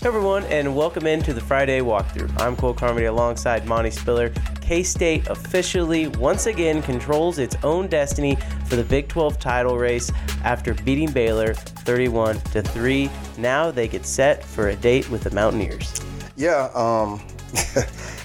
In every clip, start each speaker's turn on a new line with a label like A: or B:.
A: Hey everyone, and welcome into the Friday walkthrough. I'm Cole Carmody alongside Monty Spiller. K State officially, once again, controls its own destiny for the Big 12 title race after beating Baylor 31 to 3. Now they get set for a date with the Mountaineers.
B: Yeah, um,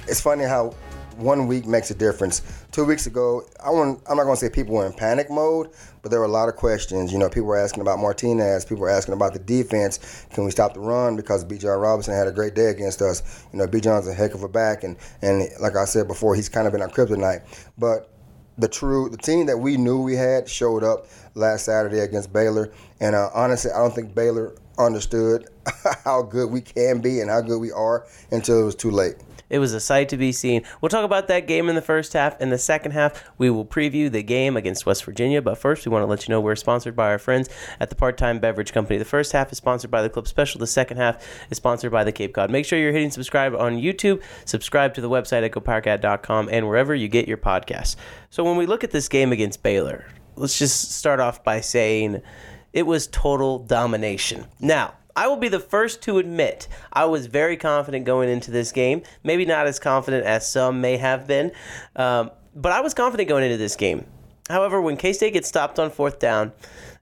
B: it's funny how one week makes a difference. Two weeks ago, I want, I'm not going to say people were in panic mode, but there were a lot of questions. You know, people were asking about Martinez. People were asking about the defense. Can we stop the run? Because Bijan Robinson had a great day against us. You know, Bijan's a heck of a back, and and like I said before, he's kind of been our kryptonite. But the true the team that we knew we had showed up last Saturday against Baylor, and uh, honestly, I don't think Baylor understood how good we can be and how good we are until it was too late.
A: It was a sight to be seen. We'll talk about that game in the first half. In the second half, we will preview the game against West Virginia. But first, we want to let you know we're sponsored by our friends at the Part Time Beverage Company. The first half is sponsored by the Club Special. The second half is sponsored by the Cape Cod. Make sure you're hitting subscribe on YouTube. Subscribe to the website at gopowercat.com and wherever you get your podcasts. So when we look at this game against Baylor, let's just start off by saying it was total domination. Now, I will be the first to admit I was very confident going into this game. Maybe not as confident as some may have been, um, but I was confident going into this game. However, when K State gets stopped on fourth down,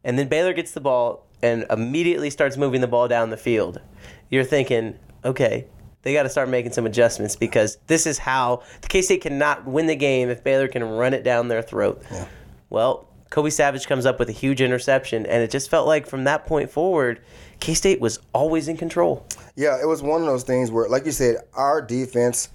A: and then Baylor gets the ball and immediately starts moving the ball down the field, you're thinking, okay, they got to start making some adjustments because this is how the K State cannot win the game if Baylor can run it down their throat. Yeah. Well, Kobe Savage comes up with a huge interception, and it just felt like from that point forward, K State was always in control.
B: Yeah, it was one of those things where, like you said, our defense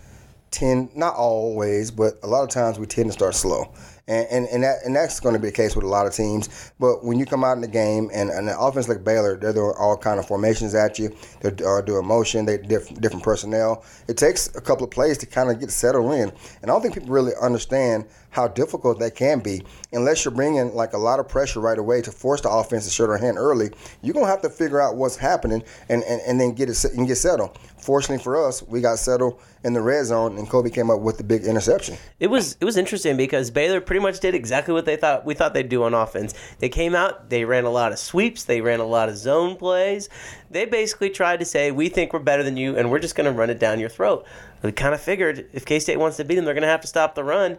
B: tend not always, but a lot of times we tend to start slow. And, and, and, that, and that's going to be the case with a lot of teams. But when you come out in the game and, and an offense like Baylor, they're doing all kind of formations at you. They're uh, doing motion. They diff, different personnel. It takes a couple of plays to kind of get settled in. And I don't think people really understand how difficult that can be. Unless you're bringing like a lot of pressure right away to force the offense to show their hand early, you're gonna have to figure out what's happening and, and, and then get it and get settled. Fortunately for us, we got settled in the red zone, and Kobe came up with the big interception.
A: It was it was interesting because Baylor pretty much did exactly what they thought we thought they'd do on offense. They came out, they ran a lot of sweeps, they ran a lot of zone plays. They basically tried to say, "We think we're better than you, and we're just going to run it down your throat." We kind of figured if K State wants to beat them, they're going to have to stop the run.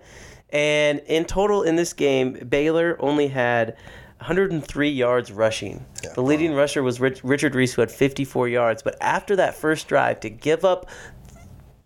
A: And in total in this game, Baylor only had 103 yards rushing. Yeah. The leading rusher was Rich, Richard Reese, who had 54 yards. But after that first drive, to give up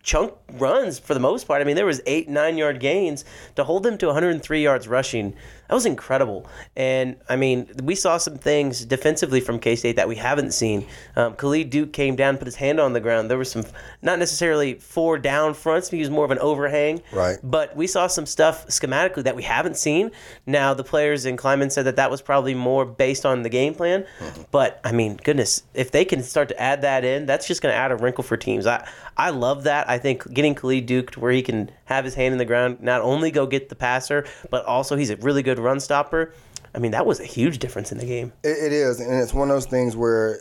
A: chunk runs for the most part. I mean, there was eight, nine yard gains to hold them to 103 yards rushing. That was incredible. And I mean, we saw some things defensively from K State that we haven't seen. Um, Khalid Duke came down, put his hand on the ground. There was some, not necessarily four down fronts. He was more of an overhang.
B: Right.
A: But we saw some stuff schematically that we haven't seen. Now the players in Klieman said that that was probably more based on the game plan. Mm-hmm. But I mean, goodness, if they can start to add that in, that's just going to add a wrinkle for teams. I I love that. I think getting Khalid Duke to where he can have his hand in the ground, not only go get the passer, but also he's a really good run stopper. I mean, that was a huge difference in the game.
B: it, it is, and it's one of those things where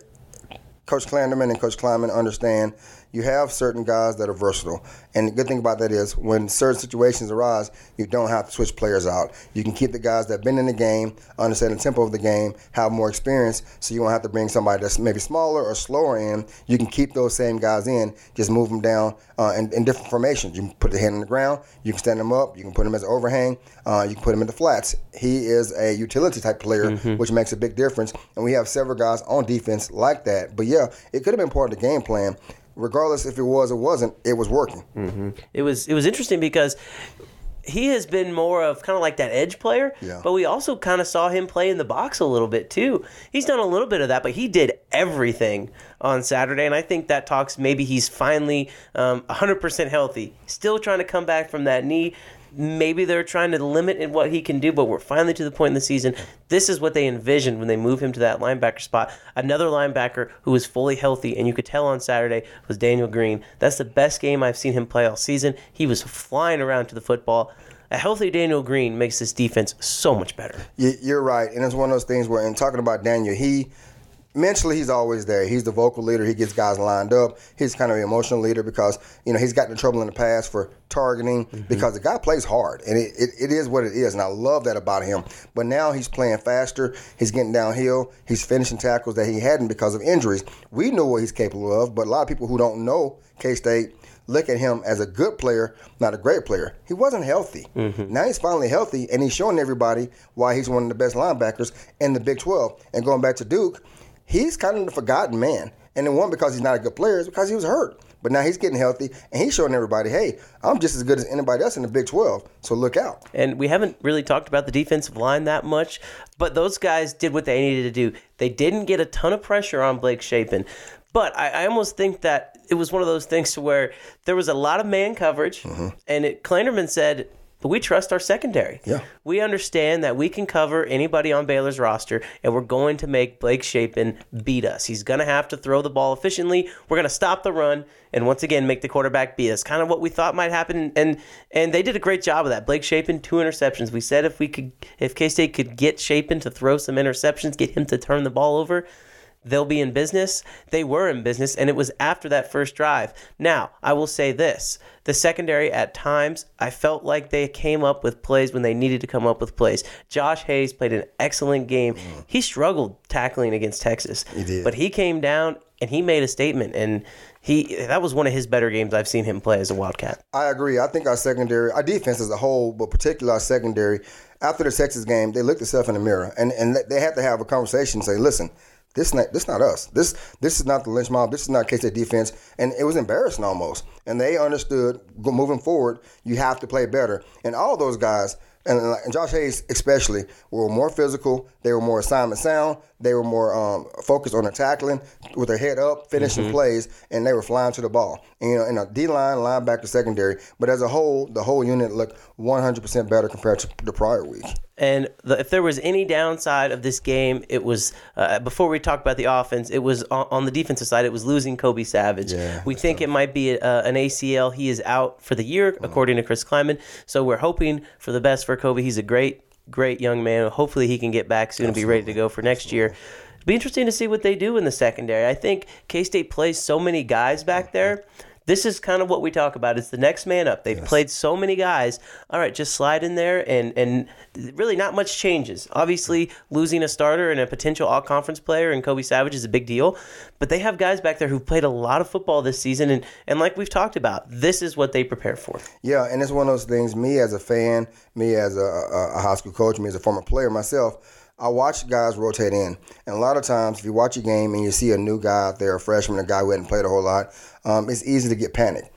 B: Coach Klanderman and Coach Klieman understand you have certain guys that are versatile. And the good thing about that is when certain situations arise, you don't have to switch players out. You can keep the guys that have been in the game, understand the tempo of the game, have more experience, so you won't have to bring somebody that's maybe smaller or slower in. You can keep those same guys in, just move them down uh, in, in, different formations. You can put the hand on the ground, you can stand them up, you can put them as an overhang, uh, you can put them in the flats. He is a utility type player, mm-hmm. which makes a big difference. And we have several guys on defense like that. But yeah, it could have been part of the game plan regardless if it was or wasn't, it was working.
A: Mm-hmm. It was it was interesting because he has been more of kind of like that edge player.
B: Yeah.
A: But we also kind of saw him play in the box a little bit too. He's done a little bit of that, but he did everything on Saturday, and I think that talks maybe he's finally um, 100% healthy. Still trying to come back from that knee. Maybe they're trying to limit what he can do, but we're finally to the point in the season. This is what they envisioned when they move him to that linebacker spot. Another linebacker who was fully healthy, and you could tell on Saturday was Daniel Green. That's the best game I've seen him play all season. He was flying around to the football. A healthy Daniel Green makes this defense so much better.
B: You- You're right, and it's one of those things where, in talking about Daniel, he mentally he's always there. He's the vocal leader. He gets guys lined up. He's kind of an emotional leader because you know he's gotten in trouble in the past for targeting mm-hmm. because the guy plays hard, and it, it, it is what it is, and I love that about him. But now he's playing faster. He's getting downhill. He's finishing tackles that he hadn't because of injuries. We know what he's capable of, but a lot of people who don't know K State look at him as a good player, not a great player. He wasn't healthy. Mm-hmm. Now he's finally healthy, and he's showing everybody why he's one of the best linebackers in the Big 12. And going back to Duke, he's kind of the forgotten man. And it wasn't because he's not a good player, is because he was hurt. But now he's getting healthy, and he's showing everybody, hey, I'm just as good as anybody else in the Big 12, so look out.
A: And we haven't really talked about the defensive line that much, but those guys did what they needed to do. They didn't get a ton of pressure on Blake Shapen, but I, I almost think that it was one of those things to where there was a lot of man coverage, mm-hmm. and it, Klanderman said, we trust our secondary.
B: Yeah.
A: We understand that we can cover anybody on Baylor's roster, and we're going to make Blake Shapen beat us. He's going to have to throw the ball efficiently. We're going to stop the run, and once again make the quarterback beat us. Kind of what we thought might happen, and and they did a great job of that. Blake Shapen two interceptions. We said if we could, if K State could get Shapen to throw some interceptions, get him to turn the ball over. They'll be in business. They were in business, and it was after that first drive. Now, I will say this the secondary, at times, I felt like they came up with plays when they needed to come up with plays. Josh Hayes played an excellent game. He struggled tackling against Texas,
B: He did.
A: but he came down and he made a statement, and he that was one of his better games I've seen him play as a Wildcat.
B: I agree. I think our secondary, our defense as a whole, but particularly our secondary, after the Texas game, they looked themselves in the mirror and, and they had to have a conversation and say, listen, this not this not us. This this is not the lynch mob. This is not K State defense. And it was embarrassing almost. And they understood moving forward, you have to play better. And all those guys, and, and Josh Hayes especially, were more physical. They were more assignment sound. They were more um, focused on the tackling with their head up, finishing plays, and they were flying to the ball. And, you know, in a D line, linebacker, secondary. But as a whole, the whole unit looked 100% better compared to the prior week.
A: And the, if there was any downside of this game, it was uh, before we talked about the offense. It was on, on the defensive side. It was losing Kobe Savage.
B: Yeah,
A: we think it might be a, an ACL. He is out for the year, according to Chris Klieman. So we're hoping for the best for Kobe. He's a great, great young man. Hopefully, he can get back soon and be ready to go for next year. It'll be interesting to see what they do in the secondary. I think K State plays so many guys back there. This is kind of what we talk about. It's the next man up. They've played so many guys. All right, just slide in there, and and really not much changes. Obviously, losing a starter and a potential all conference player and Kobe Savage is a big deal, but they have guys back there who've played a lot of football this season, and and like we've talked about, this is what they prepare for.
B: Yeah, and it's one of those things. Me as a fan, me as a, a, a high school coach, me as a former player myself, I watch guys rotate in, and a lot of times, if you watch a game and you see a new guy out there, a freshman, a guy who hadn't played a whole lot, um, it's easy to get panicked.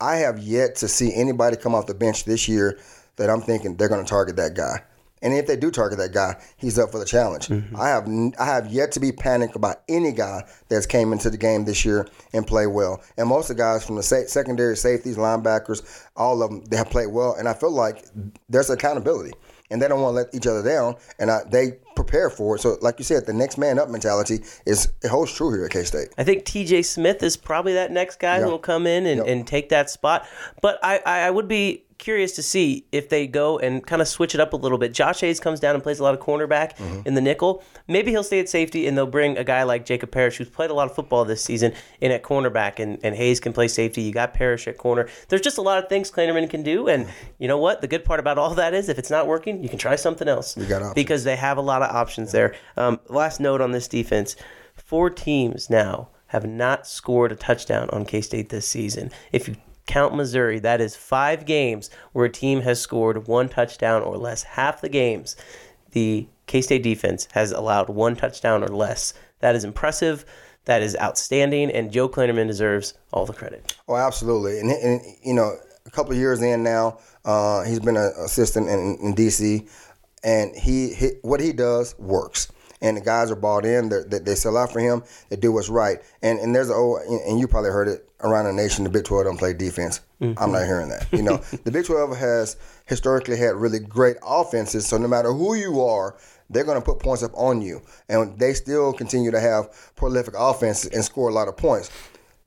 B: I have yet to see anybody come off the bench this year that I'm thinking they're going to target that guy. And if they do target that guy, he's up for the challenge. I have I have yet to be panicked about any guy that's came into the game this year and played well. And most of the guys from the sa- secondary safeties, linebackers, all of them, they have played well. And I feel like there's accountability, and they don't want to let each other down. And I, they prepare for it. So, like you said, the next man up mentality is it holds true here at K State.
A: I think TJ Smith is probably that next guy who will come in and, and take that spot. But I, I I would be curious to see if they go and kind of switch it up a little bit. Josh Hayes comes down and plays a lot of cornerback
B: Mm-hmm.
A: in the nickel. Maybe he'll stay at safety and they'll bring a guy like Jacob Parrish, who's played a lot of football this season, in at cornerback, and, and Hayes can play safety. You got Parrish at corner. There's just a lot of things Klanderman can do. And you know what? The good part about all that is if it's not working, you can try something else.
B: You got options.
A: Because they have a lot of options there. Um, last note on this defense four teams now have not scored a touchdown on K State this season. If you count Missouri, that is five games where a team has scored one touchdown or less. Half the games, the K State defense has allowed one touchdown or less. That is impressive. That is outstanding, and Joe Klanderman deserves all the credit.
B: Oh, absolutely. And, and you know, a couple years in now. Uh, he's been an assistant in, in DC, and he, he what he does works. And the guys are bought in. They, they sell out for him. They do what's right. And and there's a oh, and you probably heard it around the nation. The Big 12 don't play defense. I'm not hearing that. You know, the Big 12 has historically had really great offenses. So no matter who you are, they're going to put points up on you, and they still continue to have prolific offenses and score a lot of points.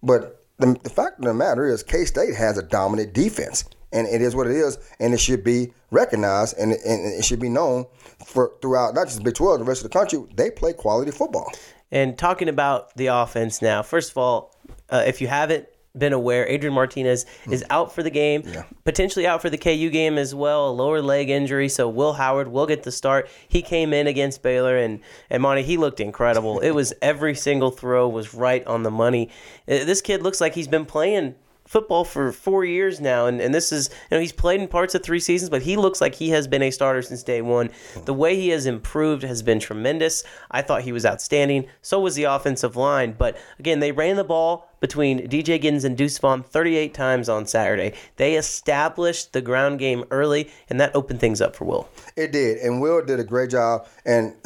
B: But the, the fact of the matter is, K State has a dominant defense, and it is what it is, and it should be recognized and, and it should be known for throughout not just the Big 12, the rest of the country. They play quality football.
A: And talking about the offense now, first of all, uh, if you haven't been aware, Adrian Martinez is out for the game, potentially out for the KU game as well, a lower leg injury. So Will Howard will get the start. He came in against Baylor, and and Monty, he looked incredible. it was every single throw was right on the money. Uh, This kid looks like he's been playing football for four years now, and, and this is you know he's played in parts of three seasons, but he looks like he has been a starter since day one. The way he has improved has been tremendous. I thought he was outstanding. So was the offensive line, but again, they ran the ball between DJ Giddens and Deuce Vaughn 38 times on Saturday. They established the ground game early, and that opened things up for Will.
B: It did, and Will did a great job. And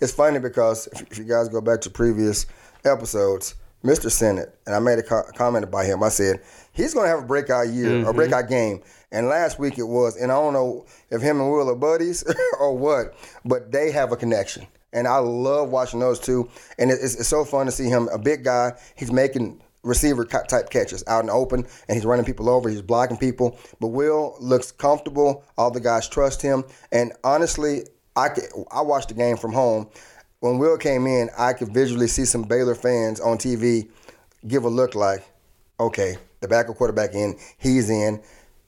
B: it's funny because if, if you guys go back to previous episodes, Mr. Sinnott, and I made a co- comment about him. I said he's going to have a breakout year or mm-hmm. breakout game. And last week it was, and I don't know if him and Will are buddies or what, but they have a connection. And I love watching those two. And it's, it's so fun to see him, a big guy. He's making receiver type catches out in the open, and he's running people over. He's blocking people. But Will looks comfortable. All the guys trust him. And honestly, I could, I watched the game from home. When Will came in, I could visually see some Baylor fans on TV give a look like, okay, the backup quarterback in, he's in.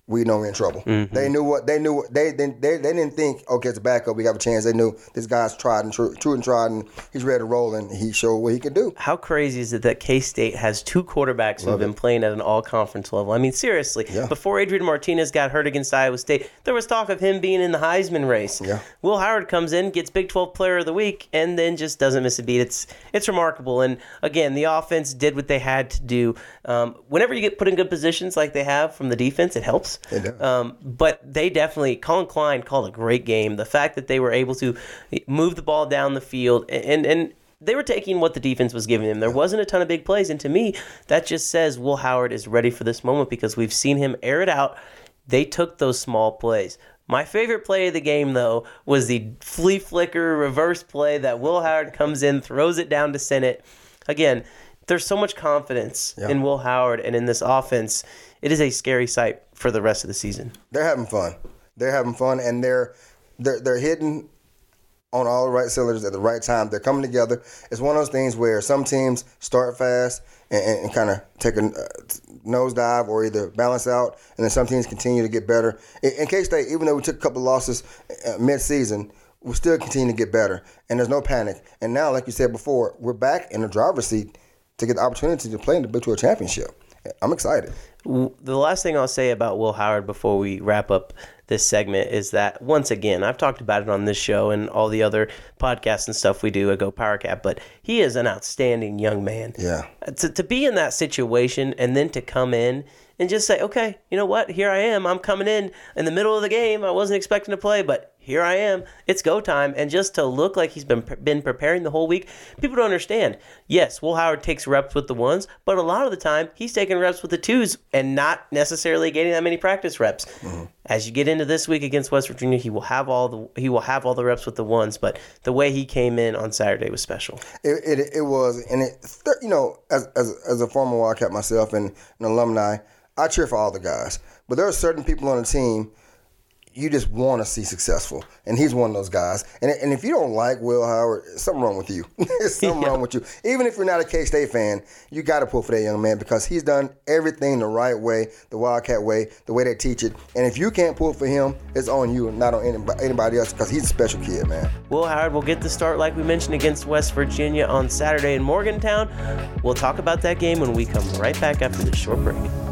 B: We know we're in trouble. They knew what they knew. What, they, they they they didn't think, okay, it's a backup. We have a chance. They knew this guy's tried and true, true and tried, and he's ready to roll, and he showed what he could do.
A: How crazy is it that K State has two quarterbacks who have been playing at an all conference level? I mean, seriously,
B: Yeah.
A: before Adrian Martinez got hurt against Iowa State, there was talk of him being in the Heisman race.
B: Yeah.
A: Will Howard comes in, gets Big 12 Player of the Week, and then just doesn't miss a beat. It's it's remarkable. And again, the offense did what they had to do. Um, whenever you get put in good positions like they have from the defense, it helps. Um, but they definitely, Collin Klein called a great game. The fact that they were able to move the ball down the field and and they were taking what the defense was giving them. There wasn't a ton of big plays, and to me, that just says Will Howard is ready for this moment because we've seen him air it out. They took those small plays. My favorite play of the game, though, was the flea flicker reverse play that Will Howard comes in, throws it down to Sinnott. Again, there's so much confidence in Will Howard and in this offense. It is a scary sight for the rest of the season.
B: They're having fun. They're having fun, and they're they're they're hitting on all the right cylinders at the right time. They're coming together. It's one of those things where some teams start fast and, and, and kind of take a uh, nosedive or either balance out, and then some teams continue to get better. In, in K State, even though we took a couple of losses uh, mid-season, we still continue to get better, and there's no panic. And now, like you said before, we're back in the driver's seat to get the opportunity to play in the Big 12 championship. I'm excited.
A: The last thing I'll say about Will Howard before we wrap up this segment is that once again, I've talked about it on this show and all the other podcasts and stuff we do at GoPowerCat, but he is an outstanding young man.
B: Yeah.
A: Uh, to, to be in that situation and then to come in and just say, okay, you know what? Here I am. I'm coming in in the middle of the game. I wasn't expecting to play, but here I am. It's go time. And just to look like he's been been preparing the whole week, people don't understand. Yes, Will Howard takes reps with the ones, but a lot of the time he's taking reps with the twos and not necessarily getting that many practice reps. Mm-hmm. As you get into this week against West Virginia, he will have all the he will have all the reps with the ones, but the way he came in on Saturday was special.
B: It, it, it was, and it, you know, as, as, as a former Wildcat myself and an alumni, I cheer for all the guys. But there are certain people on the team you just want to see successful, and he's one of those guys. And, and if you don't like Will Howard, something wrong with you. There's something wrong with you. Even if you're not a K State fan, you got to pull for that young man because he's done everything the right way, the Wildcat way, the way they teach it. And if you can't pull for him, it's on you, and not on anybody, anybody else because he's a special kid, man.
A: Will Howard will get the start, like we mentioned, against West Virginia on Saturday in Morgantown. We'll talk about that game when we come right back after this short break.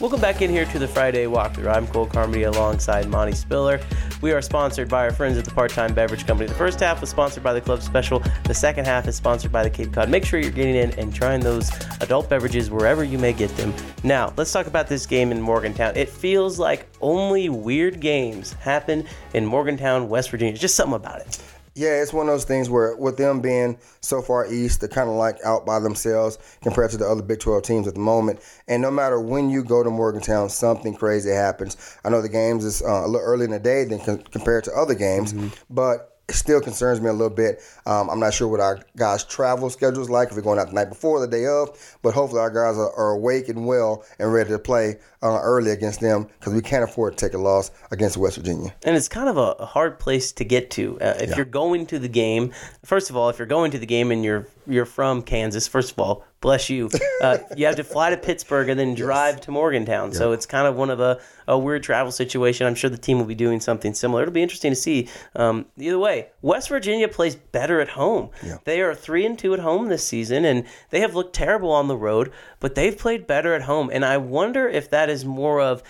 A: Welcome back in here to the Friday walkthrough. I'm Cole Carmody alongside Monty Spiller. We are sponsored by our friends at the Part Time Beverage Company. The first half was sponsored by the Club Special. The second half is sponsored by the Cape Cod. Make sure you're getting in and trying those adult beverages wherever you may get them. Now, let's talk about this game in Morgantown. It feels like only weird games happen in Morgantown, West Virginia. Just something about it.
B: Yeah, it's one of those things where with them being so far east, they're kind of like out by themselves compared to the other Big 12 teams at the moment. And no matter when you go to Morgantown, something crazy happens. I know the games is uh, a little early in the day than con- compared to other games, mm-hmm. but it still concerns me a little bit. Um, I'm not sure what our guys' travel schedule is like if we're going out the night before, the day of, but hopefully our guys are, are awake and well and ready to play uh, early against them because we can't afford to take a loss against West Virginia.
A: And it's kind of a, hard place to get to. Uh, if yeah. you're going to the game, first of all, if you're going to the game and you're you're from Kansas, first of all, bless you. Uh, you have to fly to Pittsburgh and then drive yes. to Morgantown. Yeah. So it's kind of one of a, a weird travel situation. I'm sure the team will be doing something similar. It'll be interesting to see. Um, either way, West Virginia plays better at home. Yeah. They are three and two at home this season, and they have looked terrible on the road, but they've played better at home. And I wonder if that is more of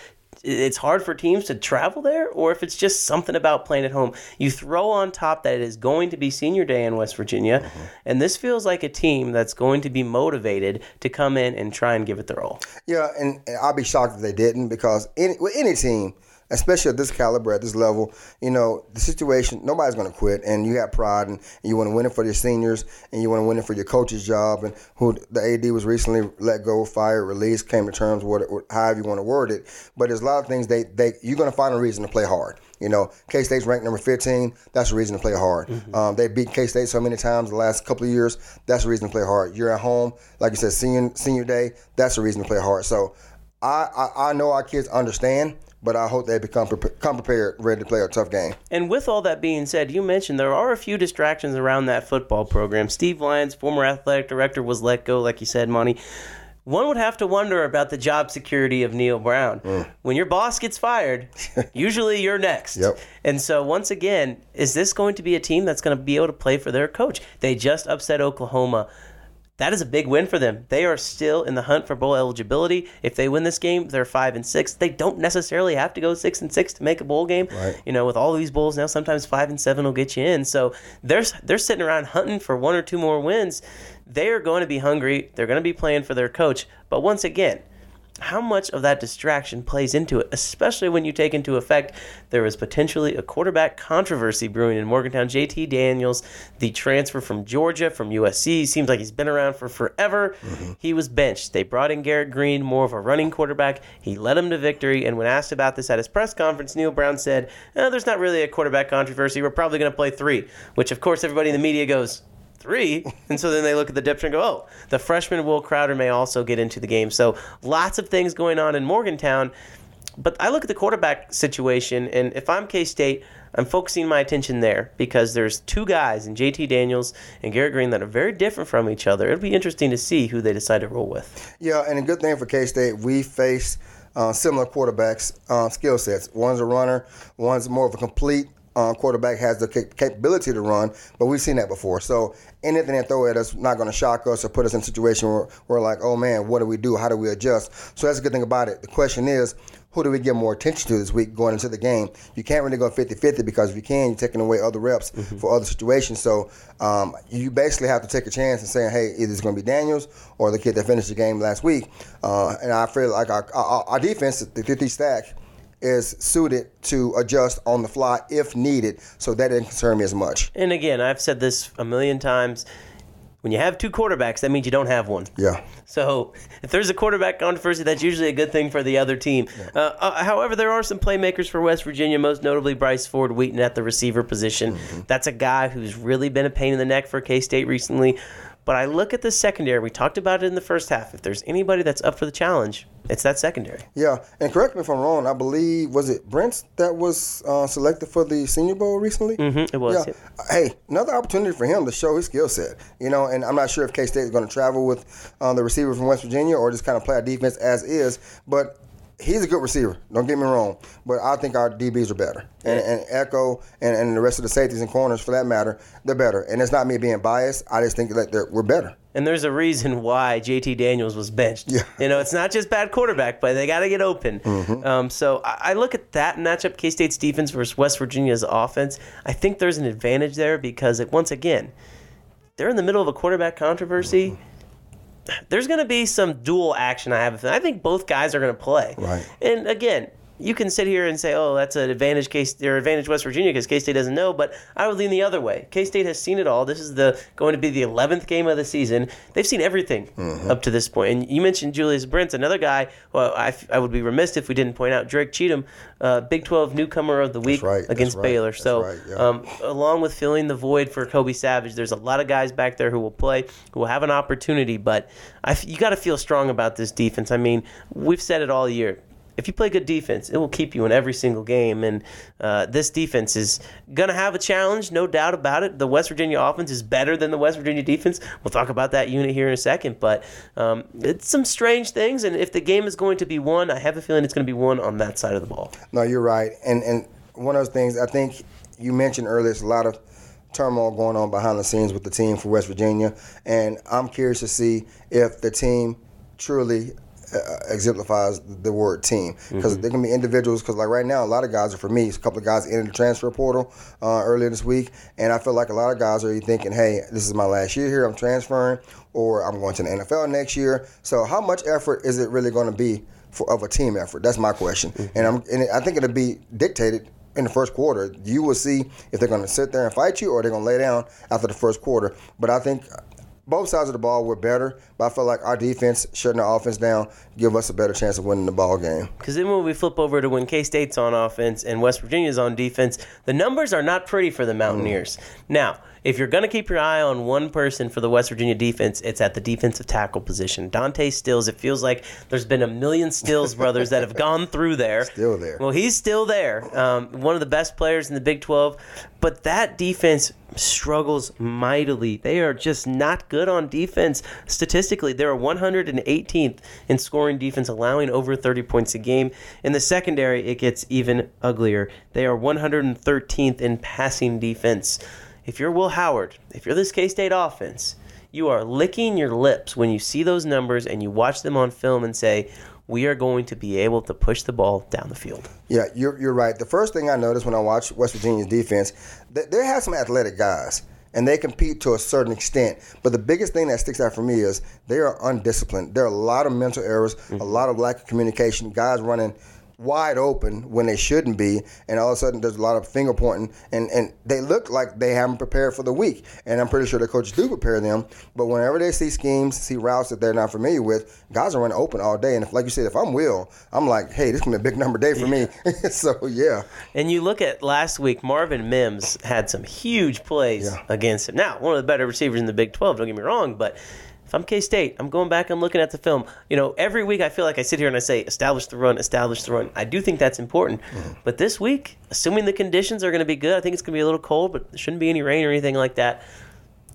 A: it's hard for teams to travel there, or if it's just something about playing at home. You throw on top that it is going to be senior day in West Virginia, mm-hmm. and this feels like a team that's going to be motivated to come in and try and give it their all.
B: Yeah, and, I'll be shocked if they didn't because any, with any team, especially at this caliber, at this level, you know, the situation, nobody's going to quit. And you have pride and, and you want to win it for your seniors and you want to win it for your coach's job. And who the AD was recently let go, fired, released, came to terms with it, however you want to word it. But there's a lot of things they, they you're going to find a reason to play hard. You know, K State's ranked number 15. That's a reason to play hard. Mm-hmm. Um, they beat K State so many times the last couple of years. That's a reason to play hard. You're at home, like you said, senior senior day. That's a reason to play hard. So I, I, I know our kids understand but I hope they become pre- come prepared, ready to play a tough game.
A: And with all that being said, you mentioned there are a few distractions around that football program. Steve Lyons, former athletic director, was let go, like you said, Monty. One would have to wonder about the job security of Neal Brown. Mm. When your boss gets fired, usually you're next.
B: Yep.
A: And so, once again, is this going to be a team that's going to be able to play for their coach? They just upset Oklahoma that is a big win for them. They are still in the hunt for bowl eligibility. If they win this game, they're five and six. They don't necessarily have to go six and six to make a bowl game. Right. You know, with all these bowls now, sometimes five and seven will get you in. So they're they're sitting around hunting for one or two more wins. They are going to be hungry. They're going to be playing for their coach. But once again, how much of that distraction plays into it, especially when you take into effect there is potentially a quarterback controversy brewing in Morgantown. JT Daniels, the transfer from Georgia, from USC, seems like he's been around for forever. Mm-hmm. He was benched. They brought in Garrett Greene, more of a running quarterback. He led them to victory. And when asked about this at his press conference, Neal Brown said, eh, There's not really a quarterback controversy. We're probably going to play three, which, of course, everybody in the media goes, three. And so then they look at the depth and go, oh, the freshman Will Crowder may also get into the game. So lots of things going on in Morgantown. But I look at the quarterback situation, and if I'm K State, I'm focusing my attention there because there's two guys in JT Daniels and Garrett Greene that are very different from each other. It'll be interesting to see who they decide to roll with.
B: Yeah, and a good thing for K State, we face uh, similar quarterbacks uh, skill sets. One's a runner, one's more of a complete uh, quarterback has the capability to run, but we've seen that before. So anything they throw at us not going to shock us or put us in a situation where we're like, oh man, what do we do? How do we adjust? So that's a good thing about it. The question is, who do we give more attention to this week going into the game? You can't really go 50-50 because if you can, you're taking away other reps
A: Mm-hmm.
B: for other situations. So um, you basically have to take a chance and saying, hey, either it's going to be Daniels or the kid that finished the game last week. Uh, and I feel like our, our, our defense, the 50 stack, is suited to adjust on the fly if needed. So that didn't concern me as much.
A: And again, I've said this a million times. When you have two quarterbacks, that means you don't have one.
B: Yeah.
A: So if there's a quarterback controversy, that's usually a good thing for the other team. Uh, uh, however, there are some playmakers for West Virginia, most notably Bryce Ford Wheaton at the receiver position. That's a guy who's really been a pain in the neck for K State recently. But I look at the secondary. We talked about it in the first half. If there's anybody that's up for the challenge, it's that secondary.
B: Yeah, and correct me if I'm wrong. I believe was it Brent that was uh, selected for the Senior Bowl recently.
A: Mm-hmm, it was.
B: Yeah. Hey, another opportunity for him to show his skill set. You know, and I'm not sure if K State is going to travel with uh, the receiver from West Virginia or just kind of play our defense as is. But he's a good receiver. Don't get me wrong. But I think our DBs are better, and, and Echo and, and the rest of the safeties and corners, for that matter, they're better. And it's not me being biased. I just think that they're, we're better.
A: And there's a reason why JT Daniels was benched.
B: Yeah.
A: You know, it's not just bad quarterback play. They got to get open.
B: Mm-hmm.
A: Um, so I, I look at that matchup, K State's defense versus West Virginia's offense. I think there's an advantage there because, it, once again, they're in the middle of a quarterback controversy.
B: Mm-hmm.
A: There's going to be some dual action. I have. I think both guys are going to play.
B: Right.
A: And again, you can sit here and say, "Oh, that's an advantage case or advantage West Virginia because K State doesn't know." But I would lean the other way. K State has seen it all. This is the going to be the eleventh game of the season. They've seen everything
B: Mm-hmm.
A: up to this point. And you mentioned Julius Brents, another guy. Well, I, I would be remiss if we didn't point out Drake Cheatham, uh, Big Twelve newcomer of the week
B: right,
A: against
B: right,
A: Baylor. So,
B: right, yeah.
A: um, along with filling the void for Kobe Savage, there's a lot of guys back there who will play, who will have an opportunity. But I you got to feel strong about this defense. I mean, we've said it all year. If you play good defense, it will keep you in every single game. And uh, this defense is going to have a challenge, no doubt about it. The West Virginia offense is better than the West Virginia defense. We'll talk about that unit here in a second. But um, it's some strange things. And if the game is going to be won, I have a feeling it's going to be won on that side of the ball.
B: No, you're right. And and one of those things I think you mentioned earlier is a lot of turmoil going on behind the scenes with the team for West Virginia, and I'm curious to see if the team truly Uh, exemplifies the word team. Because mm-hmm. there can be individuals because like right now a lot of guys are for me a couple of guys entered the transfer portal uh, earlier this week and i feel like a lot of guys are thinking hey this is my last year here i'm transferring or i'm going to the nfl next year. So how much effort is it really going to be for, of a team effort? That's my question. Mm-hmm. And i'm and i think it'll be dictated in the first quarter. You will see if they're going to sit there and fight you or they're going to lay down after the first quarter. But i think both sides of the ball were better, but I feel like our defense shutting the offense down give us a better chance of winning the ball game.
A: Because then when we flip over to when K State's on offense and West Virginia's on defense, the numbers are not pretty for the Mountaineers. Now, if you're going to keep your eye on one person for the West Virginia defense, it's at the defensive tackle position. Dante Stills, it feels like there's been a million Stills brothers that have gone through there.
B: Still there.
A: Well, he's still there. Um, one of the best players in the Big 12. But that defense struggles mightily. They are just not good on defense statistically. They're 118th in scoring defense, allowing over 30 points a game. In the secondary, it gets even uglier. They are 113th in passing defense. If you're Will Howard, if you're this K State offense, you are licking your lips when you see those numbers and you watch them on film and say, we are going to be able to push the ball down the field.
B: Yeah, you're, you're right. The first thing I noticed when I watched West Virginia's defense, they, they have some athletic guys. And they compete to a certain extent. But the biggest thing that sticks out for me is they are undisciplined. There are a lot of mental errors, a mm-hmm. lot of lack of communication, guys running wide open when they shouldn't be, and all of a sudden there's a lot of finger pointing, and, and they look like they haven't prepared for the week. And I'm pretty sure the coaches do prepare them, but whenever they see schemes, see routes that they're not familiar with, guys are running open all day. And if, like you said, if I'm Will, I'm like, hey, this is gonna be a big number day for me. so yeah,
A: And you look at last week, Marvin Mims had some huge plays
B: Yeah.
A: against him. Now, one of the better receivers in the Big 12, don't get me wrong, but I'm K State, I'm going back, I'm looking at the film. You know, every week I feel like I sit here and I say, establish the run, establish the run. I do think that's important. Mm-hmm. But this week, assuming the conditions are going to be good, I think it's going to be a little cold, but there shouldn't be any rain or anything like that.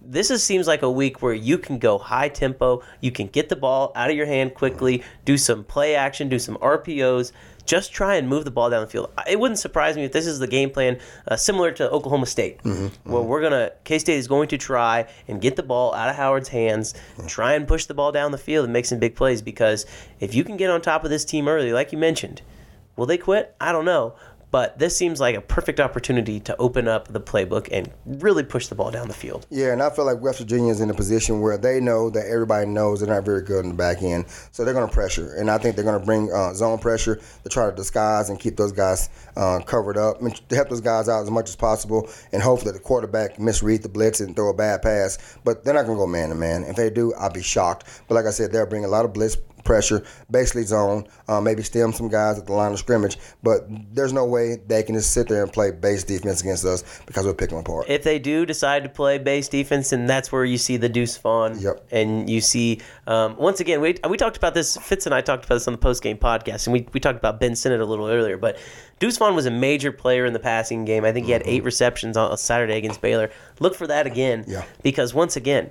A: This is, seems like a week where you can go high tempo, you can get the ball out of your hand quickly, mm-hmm. do some play action, do some RPOs, just try and move the ball down the field. It wouldn't surprise me if this is the game plan uh, similar to Oklahoma State, mm-hmm, mm-hmm. where we're gonna K State is going to try and get the ball out of Howard's hands, mm-hmm. try and push the ball down the field and make some big plays. Because if you can get on top of this team early, like you mentioned, Will they quit? I don't know. But this seems like a perfect opportunity to open up the playbook and really push the ball down the field.
B: Yeah, and I feel like West Virginia is in a position where they know that everybody knows they're not very good in the back end, so they're going to pressure, and I think they're going to bring uh, zone pressure to try to disguise and keep those guys uh, covered up, to help those guys out as much as possible, and hopefully the quarterback misread the blitz and throw a bad pass. But they're not going to go man to man. If they do, I'll be shocked. But like I said, they'll bring a lot of blitz pressure, basically zone, uh, maybe stem some guys at the line of scrimmage. But there's no way they can just sit there and play base defense against us because we'll pick them apart.
A: If they do decide to play base defense, and that's where you see the Deuce Vaughn,
B: Yep.
A: and you see um, once again we, we talked about this. Fitz and I talked about this on the post game podcast, and we, we talked about Ben Sinnott a little earlier. But Deuce Vaughn was a major player in the passing game. I think he had eight receptions on Saturday against Baylor. Look for that again,
B: Yeah.
A: because once again.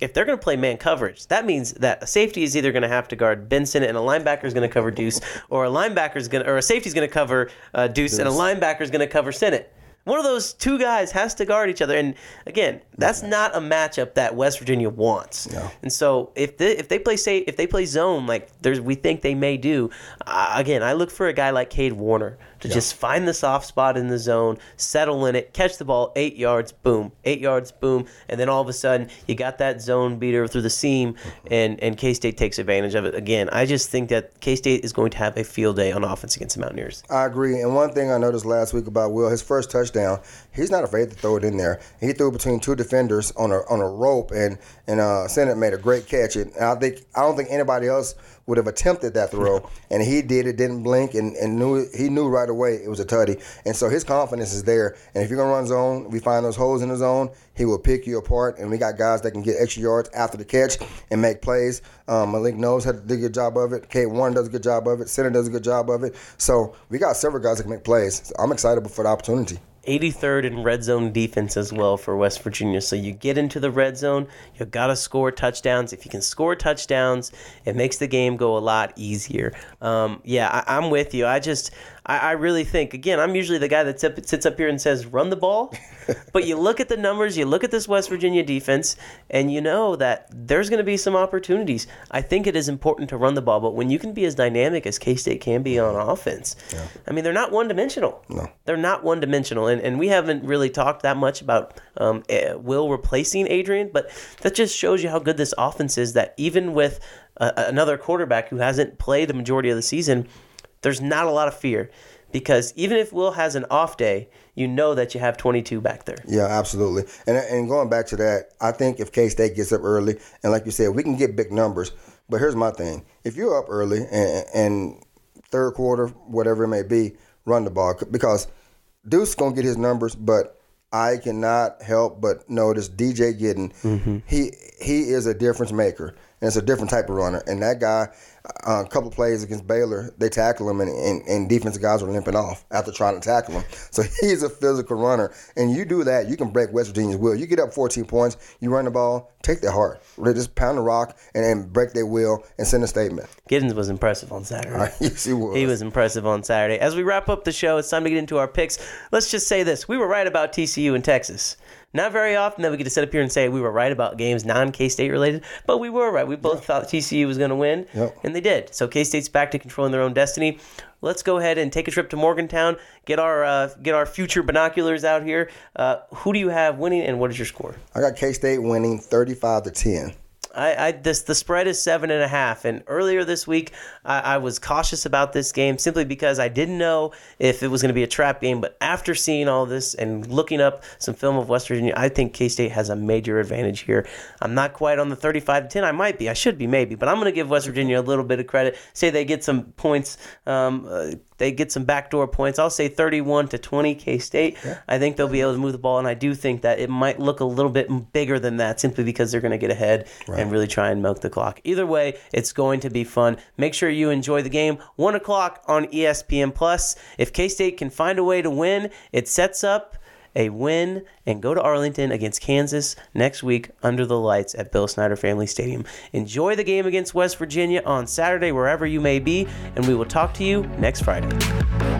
A: If they're going to play man coverage, that means that a safety is either going to have to guard Benson and a linebacker is going to cover Deuce, or a linebacker is going to, or a safety is going to cover uh, Deuce, and a linebacker is going to cover Sinnott. One of those two guys has to guard each other, and again, that's not a matchup that West Virginia wants. And so, if they if they play say if they play zone like there's we think they may do, uh, again, I look for a guy like Cade Warner to just find the soft spot in the zone, settle in it, catch the ball eight yards, boom, eight yards, boom, and then all of a sudden you got that zone beater through the seam, and and K State takes advantage of it. Again, I just think that K State is going to have a field day on offense against the Mountaineers.
B: I agree. And one thing I noticed last week about Will, his first touchdown, he's not afraid to throw it in there. He threw between two defenders on a on a rope, and and uh, Sinnott made a great catch. And I think I don't think anybody else would have attempted that throw, and he did it. Didn't blink, and, and knew he knew right away it was a tutty. And so his confidence is there. And if you're gonna run zone, we find those holes in the zone, he will pick you apart. And we got guys that can get extra yards after the catch and make plays. Um, Malik knows how to do a good job of it. Cade Warner does a good job of it. Center does a good job of it. So we got several guys that can make plays. So I'm excited for the opportunity.
A: 83rd in red zone defense as well for West Virginia. So you get into the red zone, you got to score touchdowns. If you can score touchdowns, it makes the game go a lot easier. Um, yeah, I, I'm with you. I just, I, I really think, again, I'm usually the guy that sip- sits up here and says, run the ball. but you look at the numbers, you look at this West Virginia defense, and you know that there's going to be some opportunities. I think it is important to run the ball, but when you can be as dynamic as K State can be on offense, I mean, they're not one dimensional. No. They're not one dimensional. And, and we haven't really talked that much about um, eh, Will replacing Adrian, but that just shows you how good this offense is that even with uh, another quarterback who hasn't played the majority of the season, there's not a lot of fear. Because even if Will has an off day, you know that you have 22 back there.
B: Yeah, absolutely. And and going back to that, I think if K State gets up early, and like you said, we can get big numbers. But here's my thing: if you're up early and, and third quarter, whatever it may be, run the ball because Deuce gonna get his numbers, but I cannot help but notice DJ Gidden. Mm-hmm. He he is a difference maker, and it's a different type of runner. And that guy, uh, a couple plays against Baylor, they tackle him, and, and, and defensive guys were limping off after trying to tackle him. So he's a physical runner, and you do that, you can break West Virginia's will. You get up 14 points, you run the ball, take their heart, They just pound the rock and, and break their will and send a statement.
A: Giddens was impressive on Saturday.
B: yes, he was.
A: He was impressive on Saturday. As we wrap up the show, it's time to get into our picks. Let's just say this: we were right about TCU in Texas. Not very often that we get to sit up here and say we were right about games non K State related, but we were right. We both thought TCU was going to win,
B: Yep.
A: and they did. So K State's back to controlling their own destiny. Let's go ahead and take a trip to Morgantown. Get our uh, get our future binoculars out here. Uh, who do you have winning, and what is your score?
B: I got K State winning 35 to 10.
A: I, I this the spread is seven and a half, and earlier this week I, I was cautious about this game simply because I didn't know if it was going to be a trap game. But after seeing all this and looking up some film of West Virginia, I think K State has a major advantage here. I'm not quite on the 35 to 10. I might be. I should be maybe, but I'm going to give West Virginia a little bit of credit. Say they get some points. Um, uh, they get some backdoor points. I'll say 31 to 20 K State. I think they'll be able to move the ball, and I do think that it might look a little bit bigger than that simply because they're going to get ahead and really try and milk the clock. Either way, it's going to be fun. Make sure you enjoy the game. One o'clock on ESPN Plus. If K State can find a way to win, it sets up a win and go to Arlington against Kansas next week under the lights at Bill Snyder Family Stadium. Enjoy the game against West Virginia on Saturday, wherever you may be, and we will talk to you next Friday.